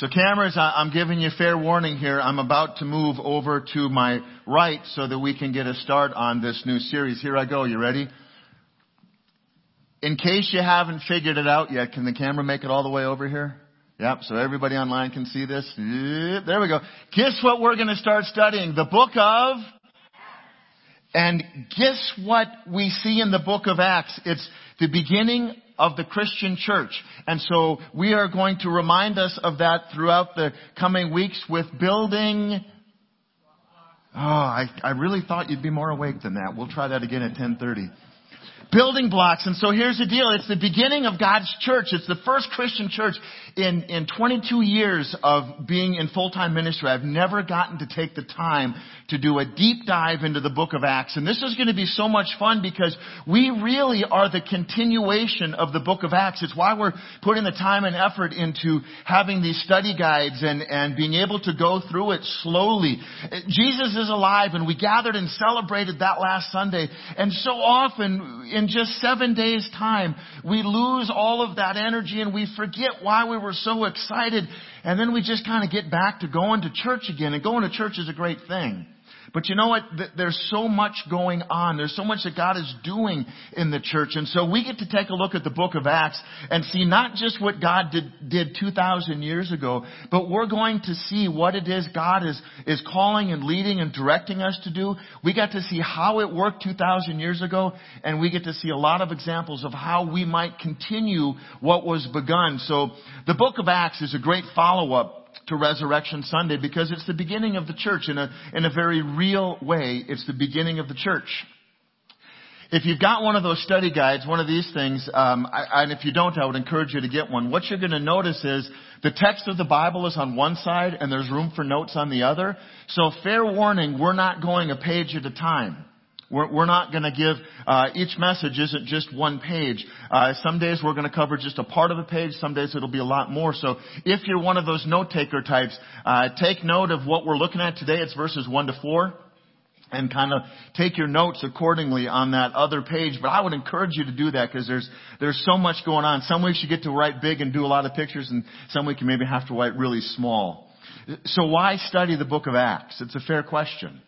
So cameras, I'm giving you fair warning here. I'm about to move over to my right so that we can get a start on this new series. Here I go. You ready? In case you haven't figured it out yet, can the camera make it all the way over here? Yep, so everybody online can see this. There we go. Guess what we're going to start studying? The book of and guess what we see in the book of Acts? It's the beginning of the Christian church. And so we are going to remind us of that throughout the coming weeks with building. Oh, I, I really thought you'd be more awake than that. We'll try that again at 1030 building blocks. And so here's the deal. It's the beginning of God's church. It's the first Christian church in, in 22 years of being in full-time ministry. I've never gotten to take the time to do a deep dive into the book of Acts. And this is going to be so much fun because we really are the continuation of the book of Acts. It's why we're putting the time and effort into having these study guides and, and being able to go through it slowly. Jesus is alive and we gathered and celebrated that last Sunday. And so often in just seven days time, we lose all of that energy and we forget why we were so excited. And then we just kind of get back to going to church again. And going to church is a great thing. But you know what? There's so much going on. There's so much that God is doing in the church. And so we get to take a look at the book of Acts and see not just what God did, did 2,000 years ago, but we're going to see what it is God is, is calling and leading and directing us to do. We got to see how it worked 2,000 years ago, and we get to see a lot of examples of how we might continue what was begun. So the book of Acts is a great follow-up to Resurrection Sunday because it's the beginning of the church in a, in a very real way. It's the beginning of the church. If you've got one of those study guides, one of these things, um, I, and if you don't, I would encourage you to get one. What you're going to notice is the text of the Bible is on one side and there's room for notes on the other. So fair warning, we're not going a page at a time. We're, we're not going to give uh, each message isn't just one page. Uh, some days we're going to cover just a part of a page. Some days it'll be a lot more. So if you're one of those note taker types, uh, take note of what we're looking at today. It's verses one to four and kind of take your notes accordingly on that other page. But I would encourage you to do that because there's, there's so much going on. Some weeks you get to write big and do a lot of pictures and some weeks you maybe have to write really small. So why study the book of Acts? It's a fair question.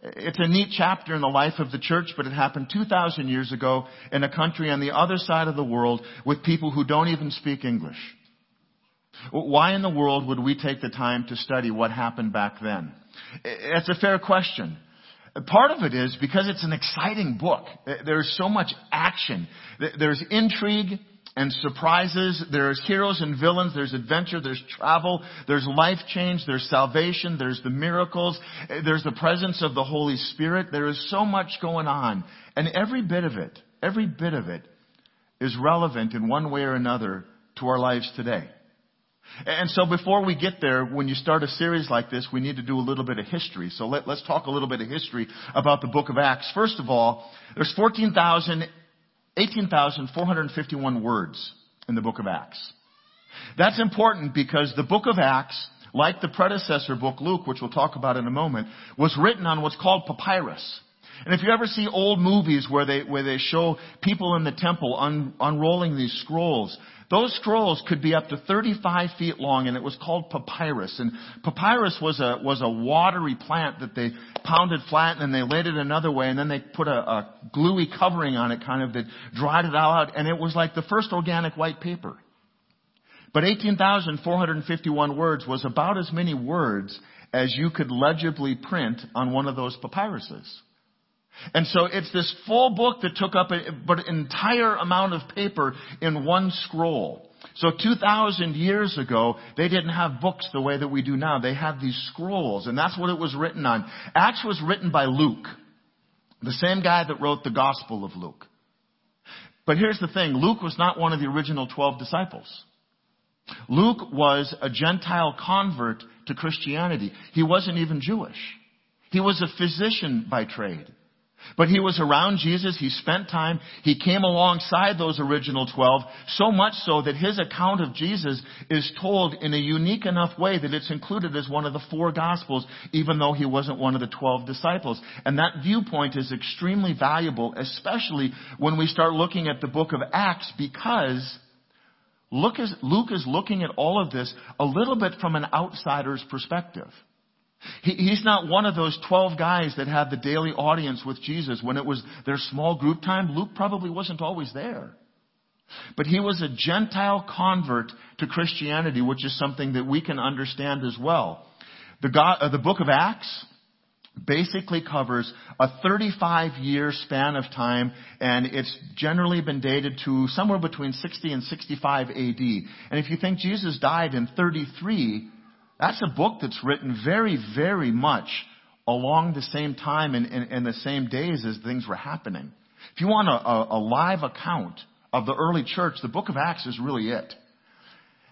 It's a neat chapter in the life of the church, but it happened 2,000 years ago in a country on the other side of the world with people who don't even speak English. Why in the world would we take the time to study what happened back then? It's a fair question. Part of it is because it's an exciting book. There's so much action. There's intrigue and surprises. There's heroes and villains. There's adventure. There's travel. There's life change. There's salvation. There's the miracles. There's the presence of the Holy Spirit. There is so much going on. And every bit of it, every bit of it is relevant in one way or another to our lives today. And so before we get there, when you start a series like this, we need to do a little bit of history. So let, us talk a little bit of history about the book of Acts. First of all, there's 14,000 18,451 words in the book of Acts. That's important because the book of Acts, like the predecessor book, Luke, which we'll talk about in a moment, was written on what's called papyrus. And if you ever see old movies where they, where they show people in the temple un, unrolling these scrolls, those scrolls could be up to 35 feet long and it was called papyrus. And papyrus was a, was a watery plant that they pounded flat and then they laid it another way and then they put a, a gluey covering on it kind of that dried it all out and it was like the first organic white paper. But 18,451 words was about as many words as you could legibly print on one of those papyruses. And so it's this full book that took up a, but an entire amount of paper in one scroll. So 2,000 years ago, they didn't have books the way that we do now. They had these scrolls, and that's what it was written on. Acts was written by Luke, the same guy that wrote the Gospel of Luke. But here's the thing, Luke was not one of the original 12 disciples. Luke was a Gentile convert to Christianity. He wasn't even Jewish. He was a physician by trade. But he was around Jesus. He spent time. He came alongside those original 12, so much so that his account of Jesus is told in a unique enough way that it's included as one of the four gospels, even though he wasn't one of the 12 disciples. And that viewpoint is extremely valuable, especially when we start looking at the book of Acts, because Luke is, Luke is looking at all of this a little bit from an outsider's perspective. He, he's not one of those 12 guys that had the daily audience with Jesus when it was their small group time. Luke probably wasn't always there. But he was a Gentile convert to Christianity, which is something that we can understand as well. The, God, uh, the book of Acts basically covers a 35 year span of time and it's generally been dated to somewhere between 60 and 65 AD. And if you think Jesus died in 33, that's a book that's written very, very much along the same time and, and the same days as things were happening. If you want a, a, a live account of the early church, the book of Acts is really it.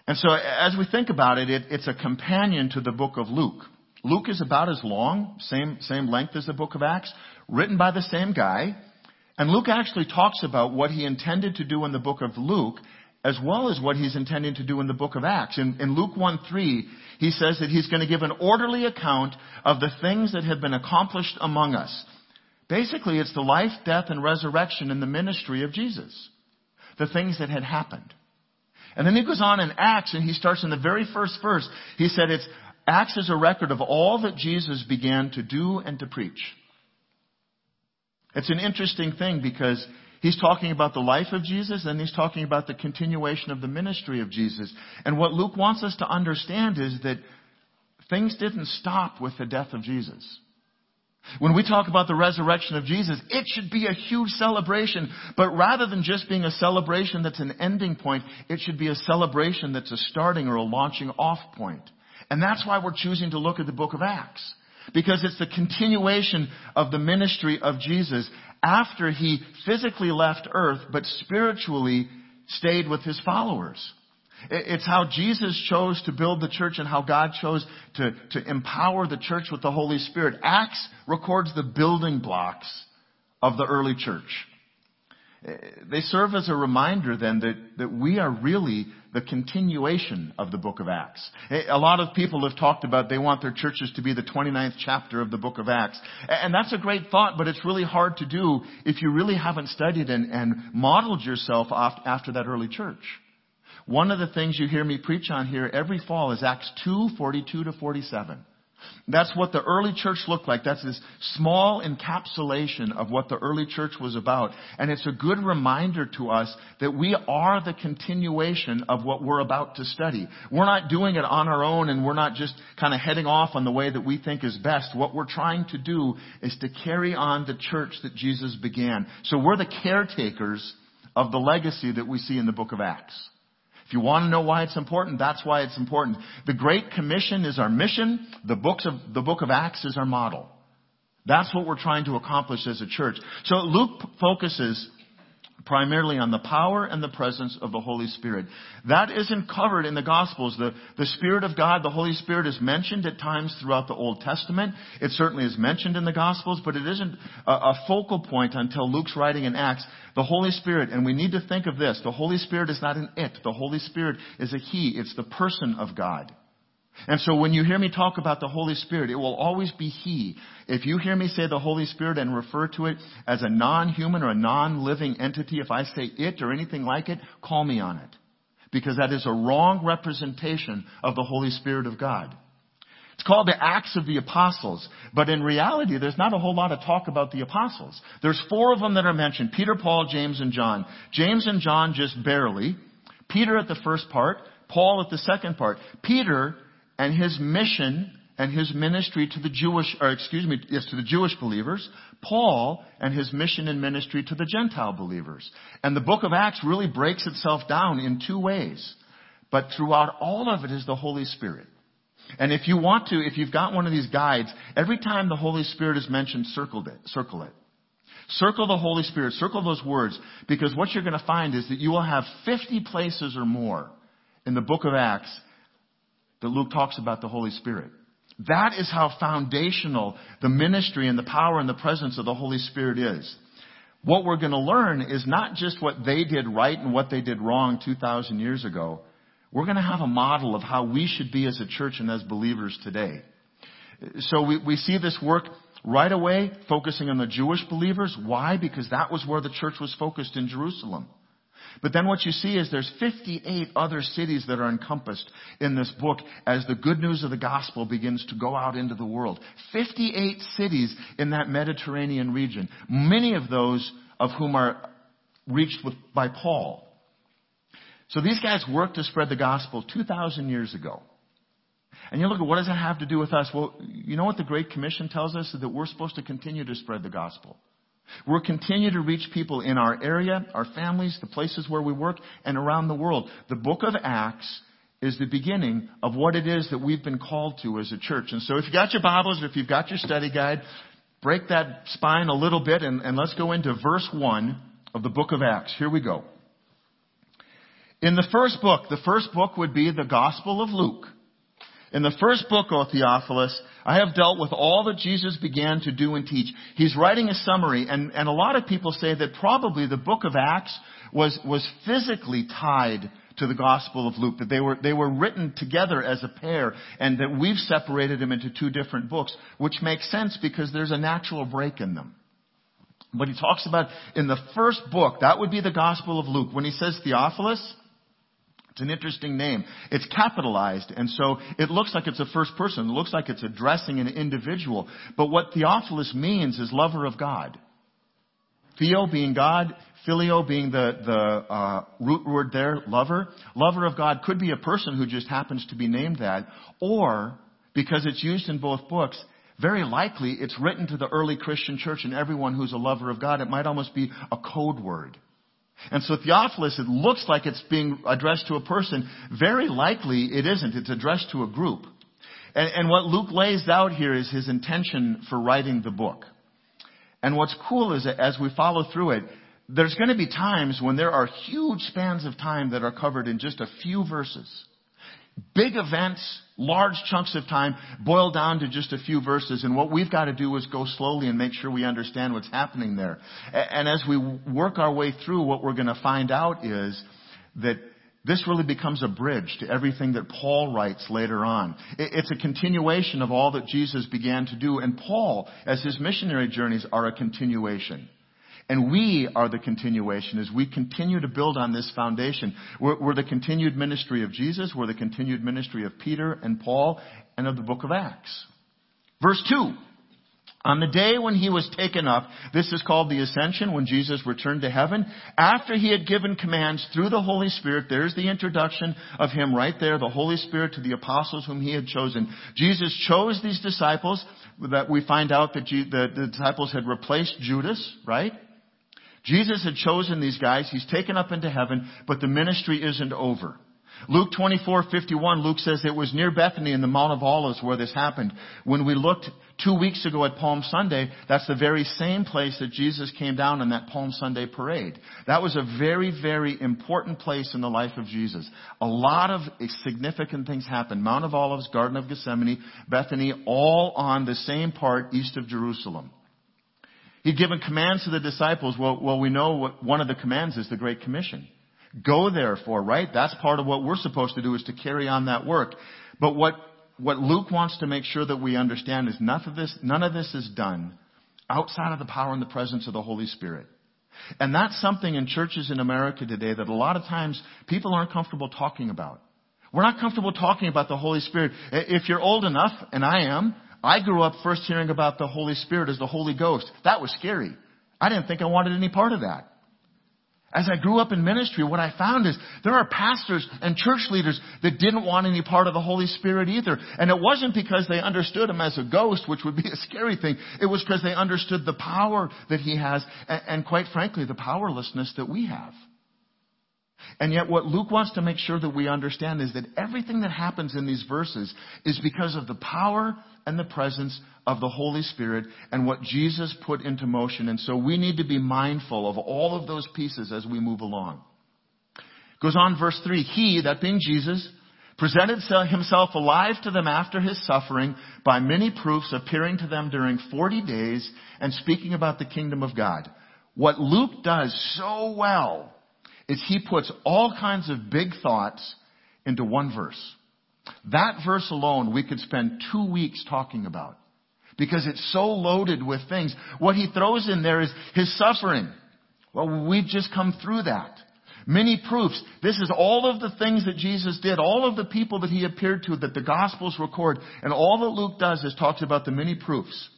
And so as we think about it, it, it's a companion to the book of Luke. Luke is about as long, same, same length as the book of Acts, written by the same guy. And Luke actually talks about what he intended to do in the book of Luke as well as what he's intending to do in the book of Acts. In, in Luke 1 3, he says that he's going to give an orderly account of the things that have been accomplished among us. Basically, it's the life, death, and resurrection in the ministry of Jesus. The things that had happened. And then he goes on in Acts and he starts in the very first verse. He said it's Acts is a record of all that Jesus began to do and to preach. It's an interesting thing because he's talking about the life of Jesus and he's talking about the continuation of the ministry of Jesus. And what Luke wants us to understand is that things didn't stop with the death of Jesus. When we talk about the resurrection of Jesus, it should be a huge celebration. But rather than just being a celebration that's an ending point, it should be a celebration that's a starting or a launching off point. And that's why we're choosing to look at the book of Acts. Because it's the continuation of the ministry of Jesus after he physically left earth, but spiritually stayed with his followers. It's how Jesus chose to build the church and how God chose to, to empower the church with the Holy Spirit. Acts records the building blocks of the early church. They serve as a reminder then that, that we are really the continuation of the book of Acts. A lot of people have talked about they want their churches to be the 29th chapter of the book of Acts. And that's a great thought, but it's really hard to do if you really haven't studied and, and modeled yourself after that early church. One of the things you hear me preach on here every fall is Acts 2, 42 to 47. That's what the early church looked like. That's this small encapsulation of what the early church was about. And it's a good reminder to us that we are the continuation of what we're about to study. We're not doing it on our own and we're not just kind of heading off on the way that we think is best. What we're trying to do is to carry on the church that Jesus began. So we're the caretakers of the legacy that we see in the book of Acts. If you want to know why it's important, that's why it's important. The Great Commission is our mission. The books of, the book of Acts is our model. That's what we're trying to accomplish as a church. So Luke focuses primarily on the power and the presence of the Holy Spirit. That isn't covered in the Gospels. The, the Spirit of God, the Holy Spirit is mentioned at times throughout the Old Testament. It certainly is mentioned in the Gospels, but it isn't a, a focal point until Luke's writing in Acts. The Holy Spirit, and we need to think of this, the Holy Spirit is not an it. The Holy Spirit is a He. It's the person of God. And so when you hear me talk about the Holy Spirit, it will always be He. If you hear me say the Holy Spirit and refer to it as a non-human or a non-living entity, if I say it or anything like it, call me on it. Because that is a wrong representation of the Holy Spirit of God. It's called the Acts of the Apostles, but in reality, there's not a whole lot of talk about the apostles. There's four of them that are mentioned, Peter, Paul, James, and John. James and John just barely. Peter at the first part, Paul at the second part. Peter and his mission and his ministry to the Jewish, or excuse me, yes, to the Jewish believers, Paul and his mission and ministry to the Gentile believers. And the book of Acts really breaks itself down in two ways. But throughout all of it is the Holy Spirit. And if you want to, if you've got one of these guides, every time the Holy Spirit is mentioned, circle it, circle it. Circle the Holy Spirit, circle those words, because what you're going to find is that you will have 50 places or more in the book of Acts that Luke talks about the Holy Spirit. That is how foundational the ministry and the power and the presence of the Holy Spirit is. What we're going to learn is not just what they did right and what they did wrong 2,000 years ago. We're going to have a model of how we should be as a church and as believers today. So we, we see this work right away focusing on the Jewish believers. Why? Because that was where the church was focused in Jerusalem. But then what you see is there's 58 other cities that are encompassed in this book as the good news of the gospel begins to go out into the world. 58 cities in that Mediterranean region. Many of those of whom are reached with, by Paul. So these guys worked to spread the gospel 2,000 years ago. And you look at what does that have to do with us? Well, you know what the Great Commission tells us? That we're supposed to continue to spread the gospel. We'll continue to reach people in our area, our families, the places where we work, and around the world. The book of Acts is the beginning of what it is that we've been called to as a church. And so if you've got your Bibles, if you've got your study guide, break that spine a little bit and, and let's go into verse 1 of the book of Acts. Here we go. In the first book, the first book would be the Gospel of Luke. In the first book, O Theophilus, I have dealt with all that Jesus began to do and teach. He's writing a summary, and, and a lot of people say that probably the book of Acts was, was physically tied to the Gospel of Luke, that they were, they were written together as a pair, and that we've separated them into two different books, which makes sense because there's a natural break in them. But he talks about in the first book, that would be the Gospel of Luke. When he says Theophilus, it's an interesting name. It's capitalized, and so it looks like it's a first person. It looks like it's addressing an individual. But what Theophilus means is lover of God. Theo being God, filio being the, the uh, root word there, lover. Lover of God could be a person who just happens to be named that, or because it's used in both books, very likely it's written to the early Christian church and everyone who's a lover of God. It might almost be a code word. And so Theophilus, it looks like it's being addressed to a person. Very likely it isn't. It's addressed to a group. And, and what Luke lays out here is his intention for writing the book. And what's cool is that as we follow through it, there's going to be times when there are huge spans of time that are covered in just a few verses. Big events, large chunks of time boil down to just a few verses. And what we've got to do is go slowly and make sure we understand what's happening there. And as we work our way through, what we're going to find out is that this really becomes a bridge to everything that Paul writes later on. It's a continuation of all that Jesus began to do. And Paul, as his missionary journeys, are a continuation. And we are the continuation as we continue to build on this foundation. We're, we're, the continued ministry of Jesus. We're the continued ministry of Peter and Paul and of the book of Acts. Verse 2. On the day when he was taken up, this is called the ascension, when Jesus returned to heaven, after he had given commands through the Holy Spirit, there's the introduction of him right there, the Holy Spirit to the apostles whom he had chosen. Jesus chose these disciples, that we find out that the disciples had replaced Judas, right? Jesus had chosen these guys. He's taken up into heaven, but the ministry isn't over. Luke 24:51, Luke says it was near Bethany in the Mount of Olives where this happened. When we looked two weeks ago at Palm Sunday, that's the very same place that Jesus came down in that Palm Sunday parade. That was a very, very important place in the life of Jesus. A lot of significant things happened. Mount of Olives, Garden of Gethsemane, Bethany, all on the same part east of Jerusalem. He'd given commands to the disciples. Well, well, we know what one of the commands is the Great Commission. Go therefore, right? That's part of what we're supposed to do is to carry on that work. But what, what Luke wants to make sure that we understand is none of this, none of this is done outside of the power and the presence of the Holy Spirit. And that's something in churches in America today that a lot of times people aren't comfortable talking about. We're not comfortable talking about the Holy Spirit. If you're old enough, and I am, I grew up first hearing about the Holy Spirit as the Holy Ghost. That was scary. I didn't think I wanted any part of that. As I grew up in ministry, what I found is there are pastors and church leaders that didn't want any part of the Holy Spirit either. And it wasn't because they understood him as a ghost, which would be a scary thing. It was because they understood the power that he has and, and quite frankly, the powerlessness that we have. And yet what Luke wants to make sure that we understand is that everything that happens in these verses is because of the power and the presence of the Holy Spirit and what Jesus put into motion. And so we need to be mindful of all of those pieces as we move along. Goes on verse 3. He, that being Jesus, presented himself alive to them after his suffering by many proofs appearing to them during 40 days and speaking about the kingdom of God. What Luke does so well is he puts all kinds of big thoughts into one verse. That verse alone we could spend two weeks talking about because it's so loaded with things. What he throws in there is his suffering. Well, we've just come through that. Many proofs. This is all of the things that Jesus did, all of the people that he appeared to that the Gospels record, and all that Luke does is talks about the many proofs.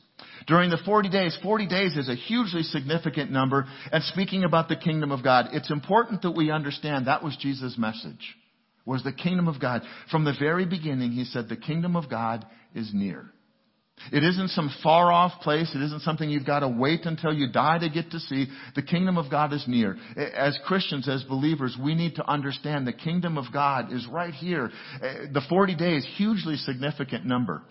During the 40 days, 40 days is a hugely significant number, and speaking about the kingdom of God, it's important that we understand that was Jesus' message, was the kingdom of God. From the very beginning, he said the kingdom of God is near. It isn't some far off place. It isn't something you've got to wait until you die to get to see. The kingdom of God is near. As Christians, as believers, we need to understand the kingdom of God is right here. The 40 days, hugely significant number.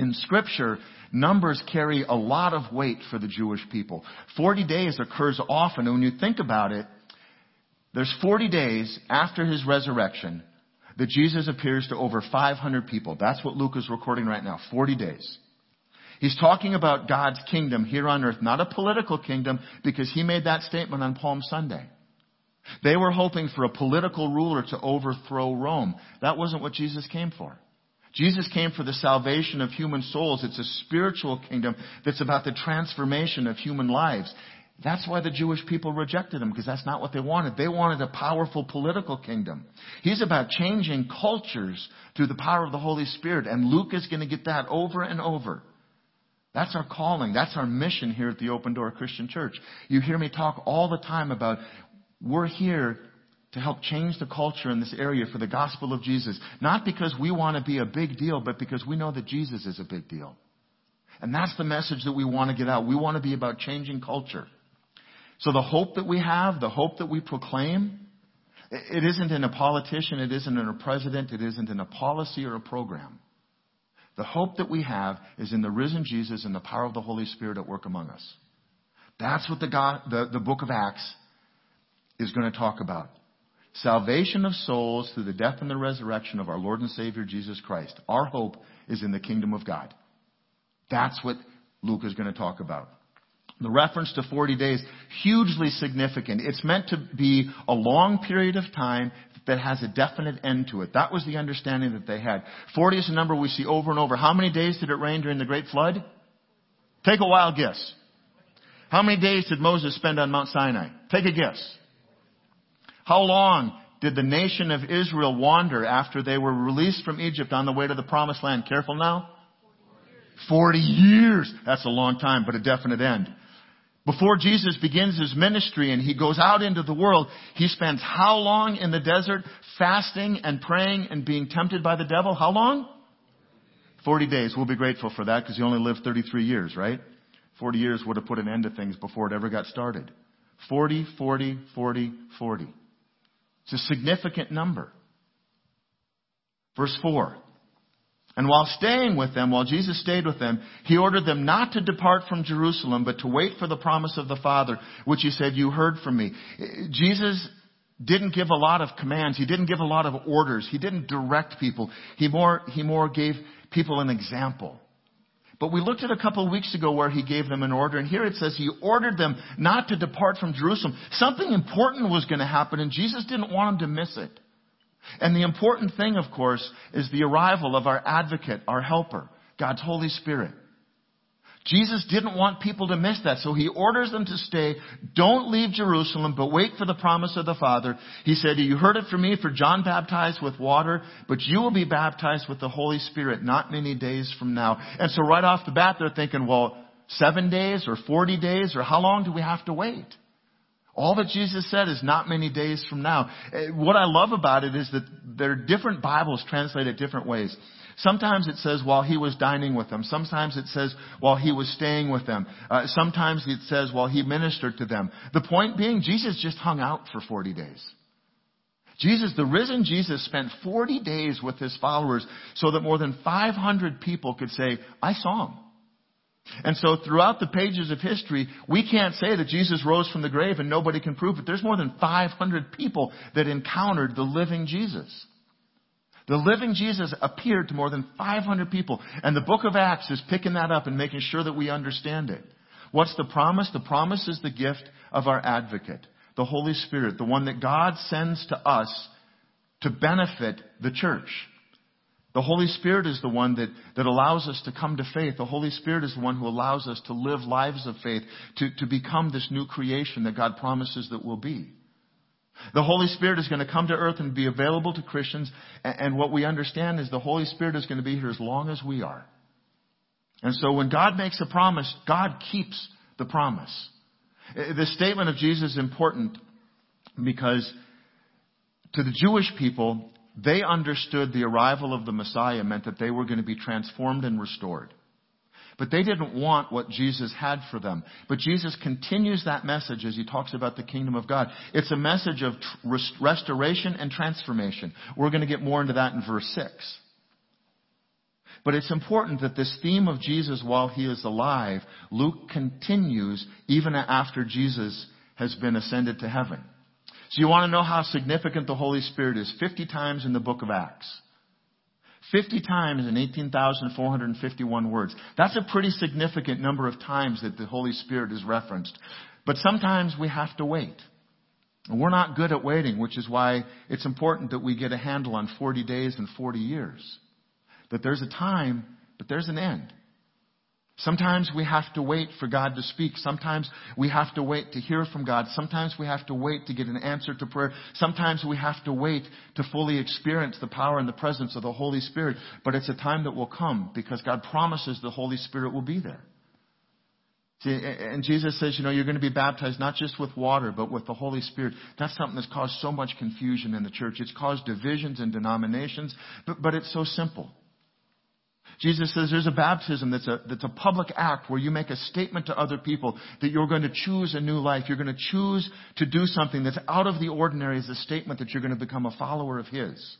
In scripture, numbers carry a lot of weight for the Jewish people. 40 days occurs often, and when you think about it, there's 40 days after his resurrection that Jesus appears to over 500 people. That's what Luke is recording right now. 40 days. He's talking about God's kingdom here on earth, not a political kingdom, because he made that statement on Palm Sunday. They were hoping for a political ruler to overthrow Rome. That wasn't what Jesus came for. Jesus came for the salvation of human souls. It's a spiritual kingdom that's about the transformation of human lives. That's why the Jewish people rejected him, because that's not what they wanted. They wanted a powerful political kingdom. He's about changing cultures through the power of the Holy Spirit, and Luke is going to get that over and over. That's our calling. That's our mission here at the Open Door Christian Church. You hear me talk all the time about we're here to help change the culture in this area for the gospel of Jesus. Not because we want to be a big deal, but because we know that Jesus is a big deal. And that's the message that we want to get out. We want to be about changing culture. So the hope that we have, the hope that we proclaim, it isn't in a politician, it isn't in a president, it isn't in a policy or a program. The hope that we have is in the risen Jesus and the power of the Holy Spirit at work among us. That's what the, God, the, the book of Acts is going to talk about. Salvation of souls through the death and the resurrection of our Lord and Savior Jesus Christ. Our hope is in the kingdom of God. That's what Luke is going to talk about. The reference to 40 days, hugely significant. It's meant to be a long period of time that has a definite end to it. That was the understanding that they had. 40 is a number we see over and over. How many days did it rain during the Great Flood? Take a wild guess. How many days did Moses spend on Mount Sinai? Take a guess. How long did the nation of Israel wander after they were released from Egypt on the way to the promised land? Careful now. 40 years. That's a long time, but a definite end. Before Jesus begins his ministry and he goes out into the world, he spends how long in the desert fasting and praying and being tempted by the devil? How long? 40 days. We'll be grateful for that because he only lived 33 years, right? 40 years would have put an end to things before it ever got started. 40, 40, 40, 40. It's a significant number. Verse 4. And while staying with them, while Jesus stayed with them, he ordered them not to depart from Jerusalem, but to wait for the promise of the Father, which he said, you heard from me. Jesus didn't give a lot of commands. He didn't give a lot of orders. He didn't direct people. He more, he more gave people an example. But we looked at a couple of weeks ago where he gave them an order, and here it says he ordered them not to depart from Jerusalem. Something important was going to happen, and Jesus didn't want them to miss it. And the important thing, of course, is the arrival of our advocate, our helper, God's Holy Spirit. Jesus didn't want people to miss that, so he orders them to stay. Don't leave Jerusalem, but wait for the promise of the Father. He said, You heard it from me, for John baptized with water, but you will be baptized with the Holy Spirit not many days from now. And so right off the bat, they're thinking, Well, seven days or 40 days, or how long do we have to wait? All that Jesus said is not many days from now. Eh, what I love about it is that there are different Bibles translated different ways. Sometimes it says while he was dining with them. Sometimes it says while he was staying with them. Uh, sometimes it says while he ministered to them. The point being, Jesus just hung out for 40 days. Jesus, the risen Jesus spent 40 days with his followers so that more than 500 people could say, I saw him. And so throughout the pages of history, we can't say that Jesus rose from the grave and nobody can prove it. There's more than 500 people that encountered the living Jesus. The living Jesus appeared to more than 500 people. And the book of Acts is picking that up and making sure that we understand it. What's the promise? The promise is the gift of our advocate, the Holy Spirit, the one that God sends to us to benefit the church. The Holy Spirit is the one that, that allows us to come to faith. The Holy Spirit is the one who allows us to live lives of faith, to, to become this new creation that God promises that we'll be. The Holy Spirit is going to come to earth and be available to Christians. And what we understand is the Holy Spirit is going to be here as long as we are. And so when God makes a promise, God keeps the promise. The statement of Jesus is important because to the Jewish people, they understood the arrival of the Messiah meant that they were going to be transformed and restored. But they didn't want what Jesus had for them. But Jesus continues that message as he talks about the kingdom of God. It's a message of restoration and transformation. We're going to get more into that in verse 6. But it's important that this theme of Jesus while he is alive, Luke continues even after Jesus has been ascended to heaven. So you want to know how significant the Holy Spirit is? 50 times in the book of Acts. 50 times in 18,451 words. That's a pretty significant number of times that the Holy Spirit is referenced. But sometimes we have to wait. And we're not good at waiting, which is why it's important that we get a handle on 40 days and 40 years. That there's a time, but there's an end. Sometimes we have to wait for God to speak. Sometimes we have to wait to hear from God. Sometimes we have to wait to get an answer to prayer. Sometimes we have to wait to fully experience the power and the presence of the Holy Spirit. But it's a time that will come because God promises the Holy Spirit will be there. See, and Jesus says, you know, you're going to be baptized not just with water, but with the Holy Spirit. That's something that's caused so much confusion in the church. It's caused divisions and denominations, but, but it's so simple. Jesus says there's a baptism that's a, that's a public act where you make a statement to other people that you're going to choose a new life. You're going to choose to do something that's out of the ordinary as a statement that you're going to become a follower of His.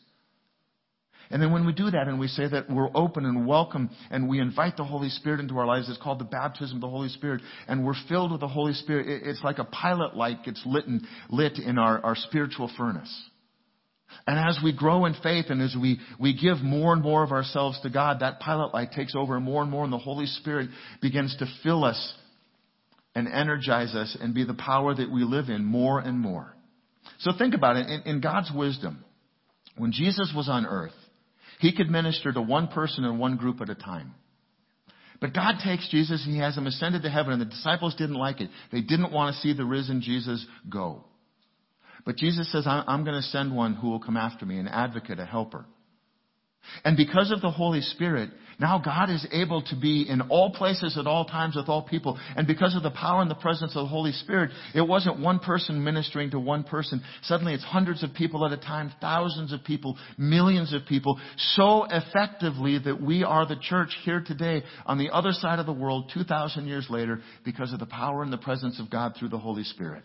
And then when we do that and we say that we're open and welcome and we invite the Holy Spirit into our lives, it's called the baptism of the Holy Spirit, and we're filled with the Holy Spirit. It's like a pilot light gets lit, in, lit in our, our spiritual furnace. And as we grow in faith and as we, we give more and more of ourselves to God, that pilot light takes over more and more and the Holy Spirit begins to fill us and energize us and be the power that we live in more and more. So think about it. In, in God's wisdom, when Jesus was on earth, he could minister to one person and one group at a time. But God takes Jesus, He has Him ascended to heaven, and the disciples didn't like it. They didn't want to see the risen Jesus go. But Jesus says, I'm going to send one who will come after me, an advocate, a helper. And because of the Holy Spirit, now God is able to be in all places at all times with all people. And because of the power and the presence of the Holy Spirit, it wasn't one person ministering to one person. Suddenly it's hundreds of people at a time, thousands of people, millions of people, so effectively that we are the church here today on the other side of the world 2,000 years later because of the power and the presence of God through the Holy Spirit.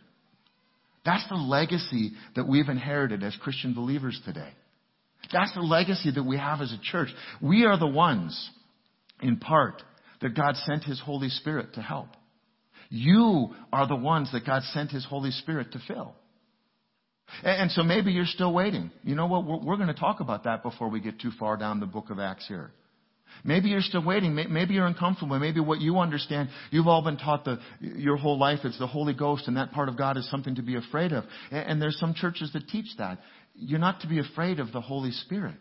That's the legacy that we've inherited as Christian believers today. That's the legacy that we have as a church. We are the ones, in part, that God sent His Holy Spirit to help. You are the ones that God sent His Holy Spirit to fill. And so maybe you're still waiting. You know what? We're going to talk about that before we get too far down the book of Acts here. Maybe you're still waiting. Maybe you're uncomfortable. Maybe what you understand, you've all been taught the, your whole life it's the Holy Ghost and that part of God is something to be afraid of. And there's some churches that teach that. You're not to be afraid of the Holy Spirit.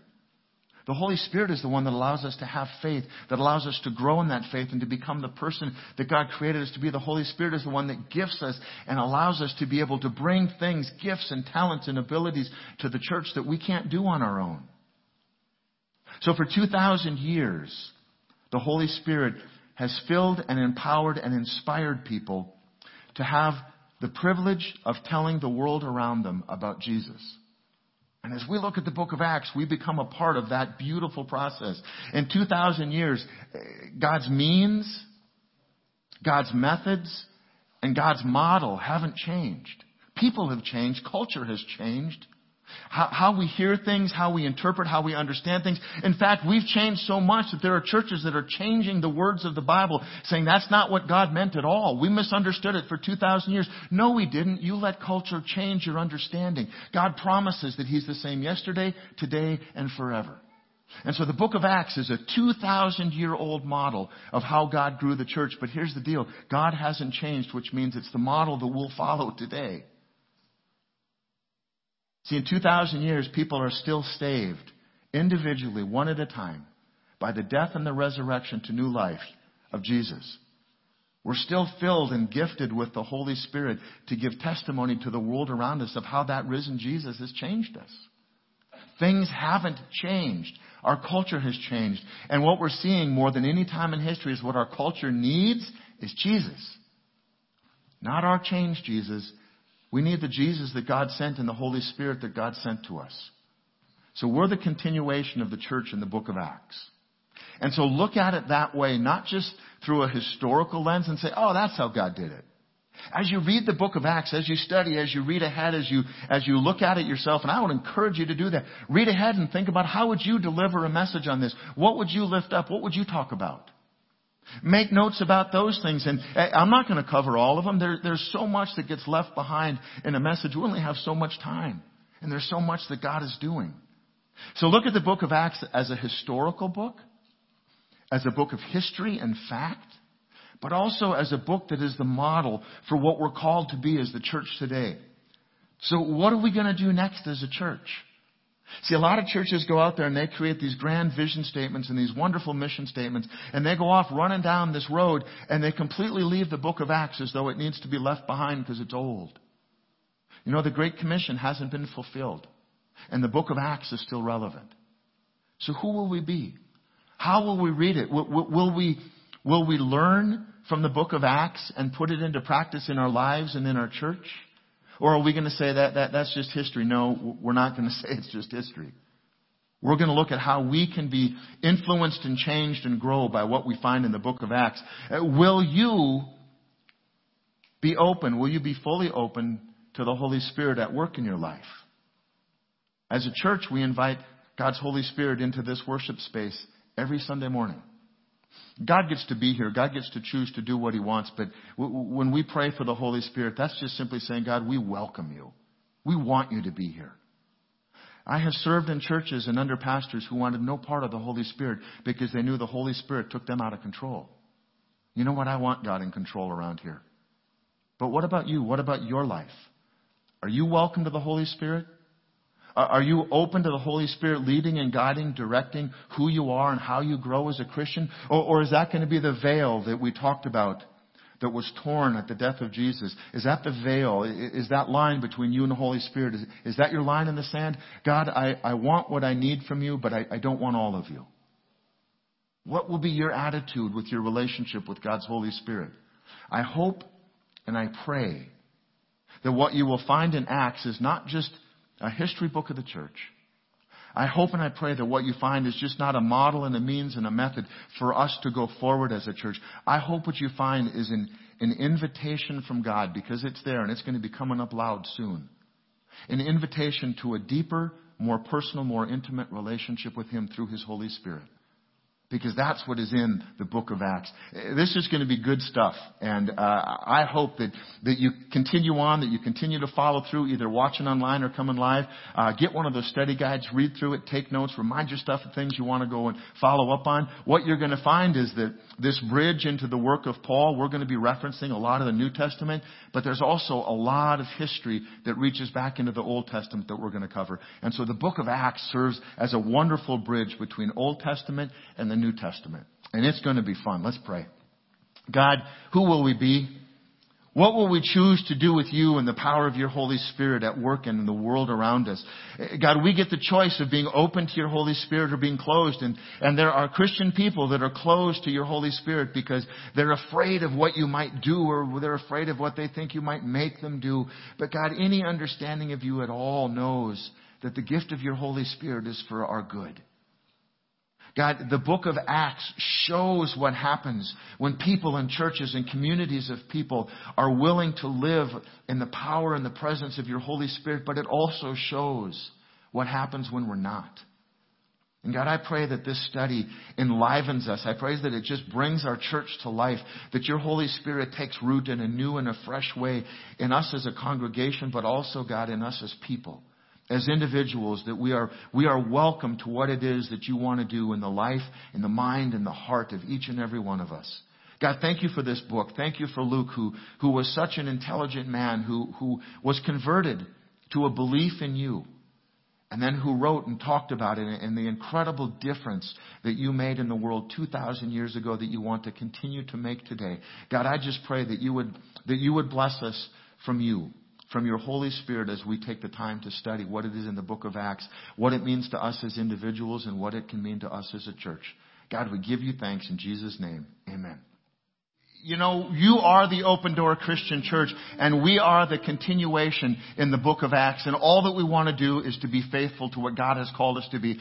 The Holy Spirit is the one that allows us to have faith, that allows us to grow in that faith and to become the person that God created us to be. The Holy Spirit is the one that gifts us and allows us to be able to bring things, gifts and talents and abilities to the church that we can't do on our own. So for 2,000 years, the Holy Spirit has filled and empowered and inspired people to have the privilege of telling the world around them about Jesus. And as we look at the book of Acts, we become a part of that beautiful process. In 2,000 years, God's means, God's methods, and God's model haven't changed. People have changed. Culture has changed. How, how, we hear things, how we interpret, how we understand things. In fact, we've changed so much that there are churches that are changing the words of the Bible, saying that's not what God meant at all. We misunderstood it for 2,000 years. No, we didn't. You let culture change your understanding. God promises that He's the same yesterday, today, and forever. And so the book of Acts is a 2,000 year old model of how God grew the church. But here's the deal. God hasn't changed, which means it's the model that we'll follow today. See, in 2,000 years, people are still saved individually, one at a time, by the death and the resurrection to new life of Jesus. We're still filled and gifted with the Holy Spirit to give testimony to the world around us of how that risen Jesus has changed us. Things haven't changed. Our culture has changed. And what we're seeing more than any time in history is what our culture needs is Jesus. Not our changed Jesus. We need the Jesus that God sent and the Holy Spirit that God sent to us. So we're the continuation of the church in the book of Acts. And so look at it that way, not just through a historical lens and say, oh, that's how God did it. As you read the book of Acts, as you study, as you read ahead, as you, as you look at it yourself, and I would encourage you to do that. Read ahead and think about how would you deliver a message on this? What would you lift up? What would you talk about? Make notes about those things. And eh, I'm not going to cover all of them. There, there's so much that gets left behind in a message. We only have so much time. And there's so much that God is doing. So look at the book of Acts as a historical book, as a book of history and fact, but also as a book that is the model for what we're called to be as the church today. So what are we going to do next as a church? See, a lot of churches go out there and they create these grand vision statements and these wonderful mission statements, and they go off running down this road and they completely leave the book of Acts as though it needs to be left behind because it's old. You know, the Great Commission hasn't been fulfilled, and the book of Acts is still relevant. So who will we be? How will we read it? Will, we, will we learn from the book of Acts and put it into practice in our lives and in our church? Or are we going to say that, that that's just history? No, we're not going to say it's just history. We're going to look at how we can be influenced and changed and grow by what we find in the book of Acts. Uh, will you be open? Will you be fully open to the Holy Spirit at work in your life? As a church, we invite God's Holy Spirit into this worship space every Sunday morning. God gets to be here. God gets to choose to do what He wants. But when we pray for the Holy Spirit, that's just simply saying, God, we welcome you. We want you to be here. I have served in churches and under pastors who wanted no part of the Holy Spirit because they knew the Holy Spirit took them out of control. You know what? I want God in control around here. But what about you? What about your life? Are you welcome to the Holy Spirit? Are you open to the Holy Spirit leading and guiding, directing who you are and how you grow as a Christian? Or, or, is that going to be the veil that we talked about that was torn at the death of Jesus? Is that the veil? Is that line between you and the Holy Spirit? Is, is that your line in the sand? God, I, I want what I need from you, but I, I don't want all of you. What will be your attitude with your relationship with God's Holy Spirit? I hope and I pray that what you will find in Acts is not just a history book of the church. I hope and I pray that what you find is just not a model and a means and a method for us to go forward as a church. I hope what you find is an, an invitation from God because it's there and it's going to be coming up loud soon. An invitation to a deeper, more personal, more intimate relationship with Him through His Holy Spirit because that's what is in the book of Acts. This is going to be good stuff. And uh, I hope that, that you continue on, that you continue to follow through, either watching online or coming live. Uh, get one of those study guides, read through it, take notes, remind yourself of things you want to go and follow up on. What you're going to find is that this bridge into the work of Paul, we're going to be referencing a lot of the New Testament, but there's also a lot of history that reaches back into the Old Testament that we're going to cover. And so the book of Acts serves as a wonderful bridge between Old Testament and the New Testament. And it's going to be fun. Let's pray. God, who will we be? What will we choose to do with you and the power of your Holy Spirit at work in the world around us? God, we get the choice of being open to your Holy Spirit or being closed. And, and there are Christian people that are closed to your Holy Spirit because they're afraid of what you might do or they're afraid of what they think you might make them do. But God, any understanding of you at all knows that the gift of your Holy Spirit is for our good. God, the book of Acts shows what happens when people and churches and communities of people are willing to live in the power and the presence of your Holy Spirit, but it also shows what happens when we're not. And God, I pray that this study enlivens us. I pray that it just brings our church to life, that your Holy Spirit takes root in a new and a fresh way in us as a congregation, but also, God, in us as people as individuals that we are, we are welcome to what it is that you want to do in the life, in the mind, and the heart of each and every one of us. God, thank you for this book. Thank you for Luke, who, who was such an intelligent man, who, who was converted to a belief in you. and then who wrote and talked about it and the incredible difference that you made in the world 2,000 years ago that you want to continue to make today. God, I just pray that you would, that you would bless us from you, from your Holy Spirit as we take the time to study what it is in the book of Acts, what it means to us as individuals and what it can mean to us as a church. God, we give you thanks in Jesus' name. Amen you know, you are the open door Christian church and we are the continuation in the book of Acts and all that we want to do is to be faithful to what God has called us to be.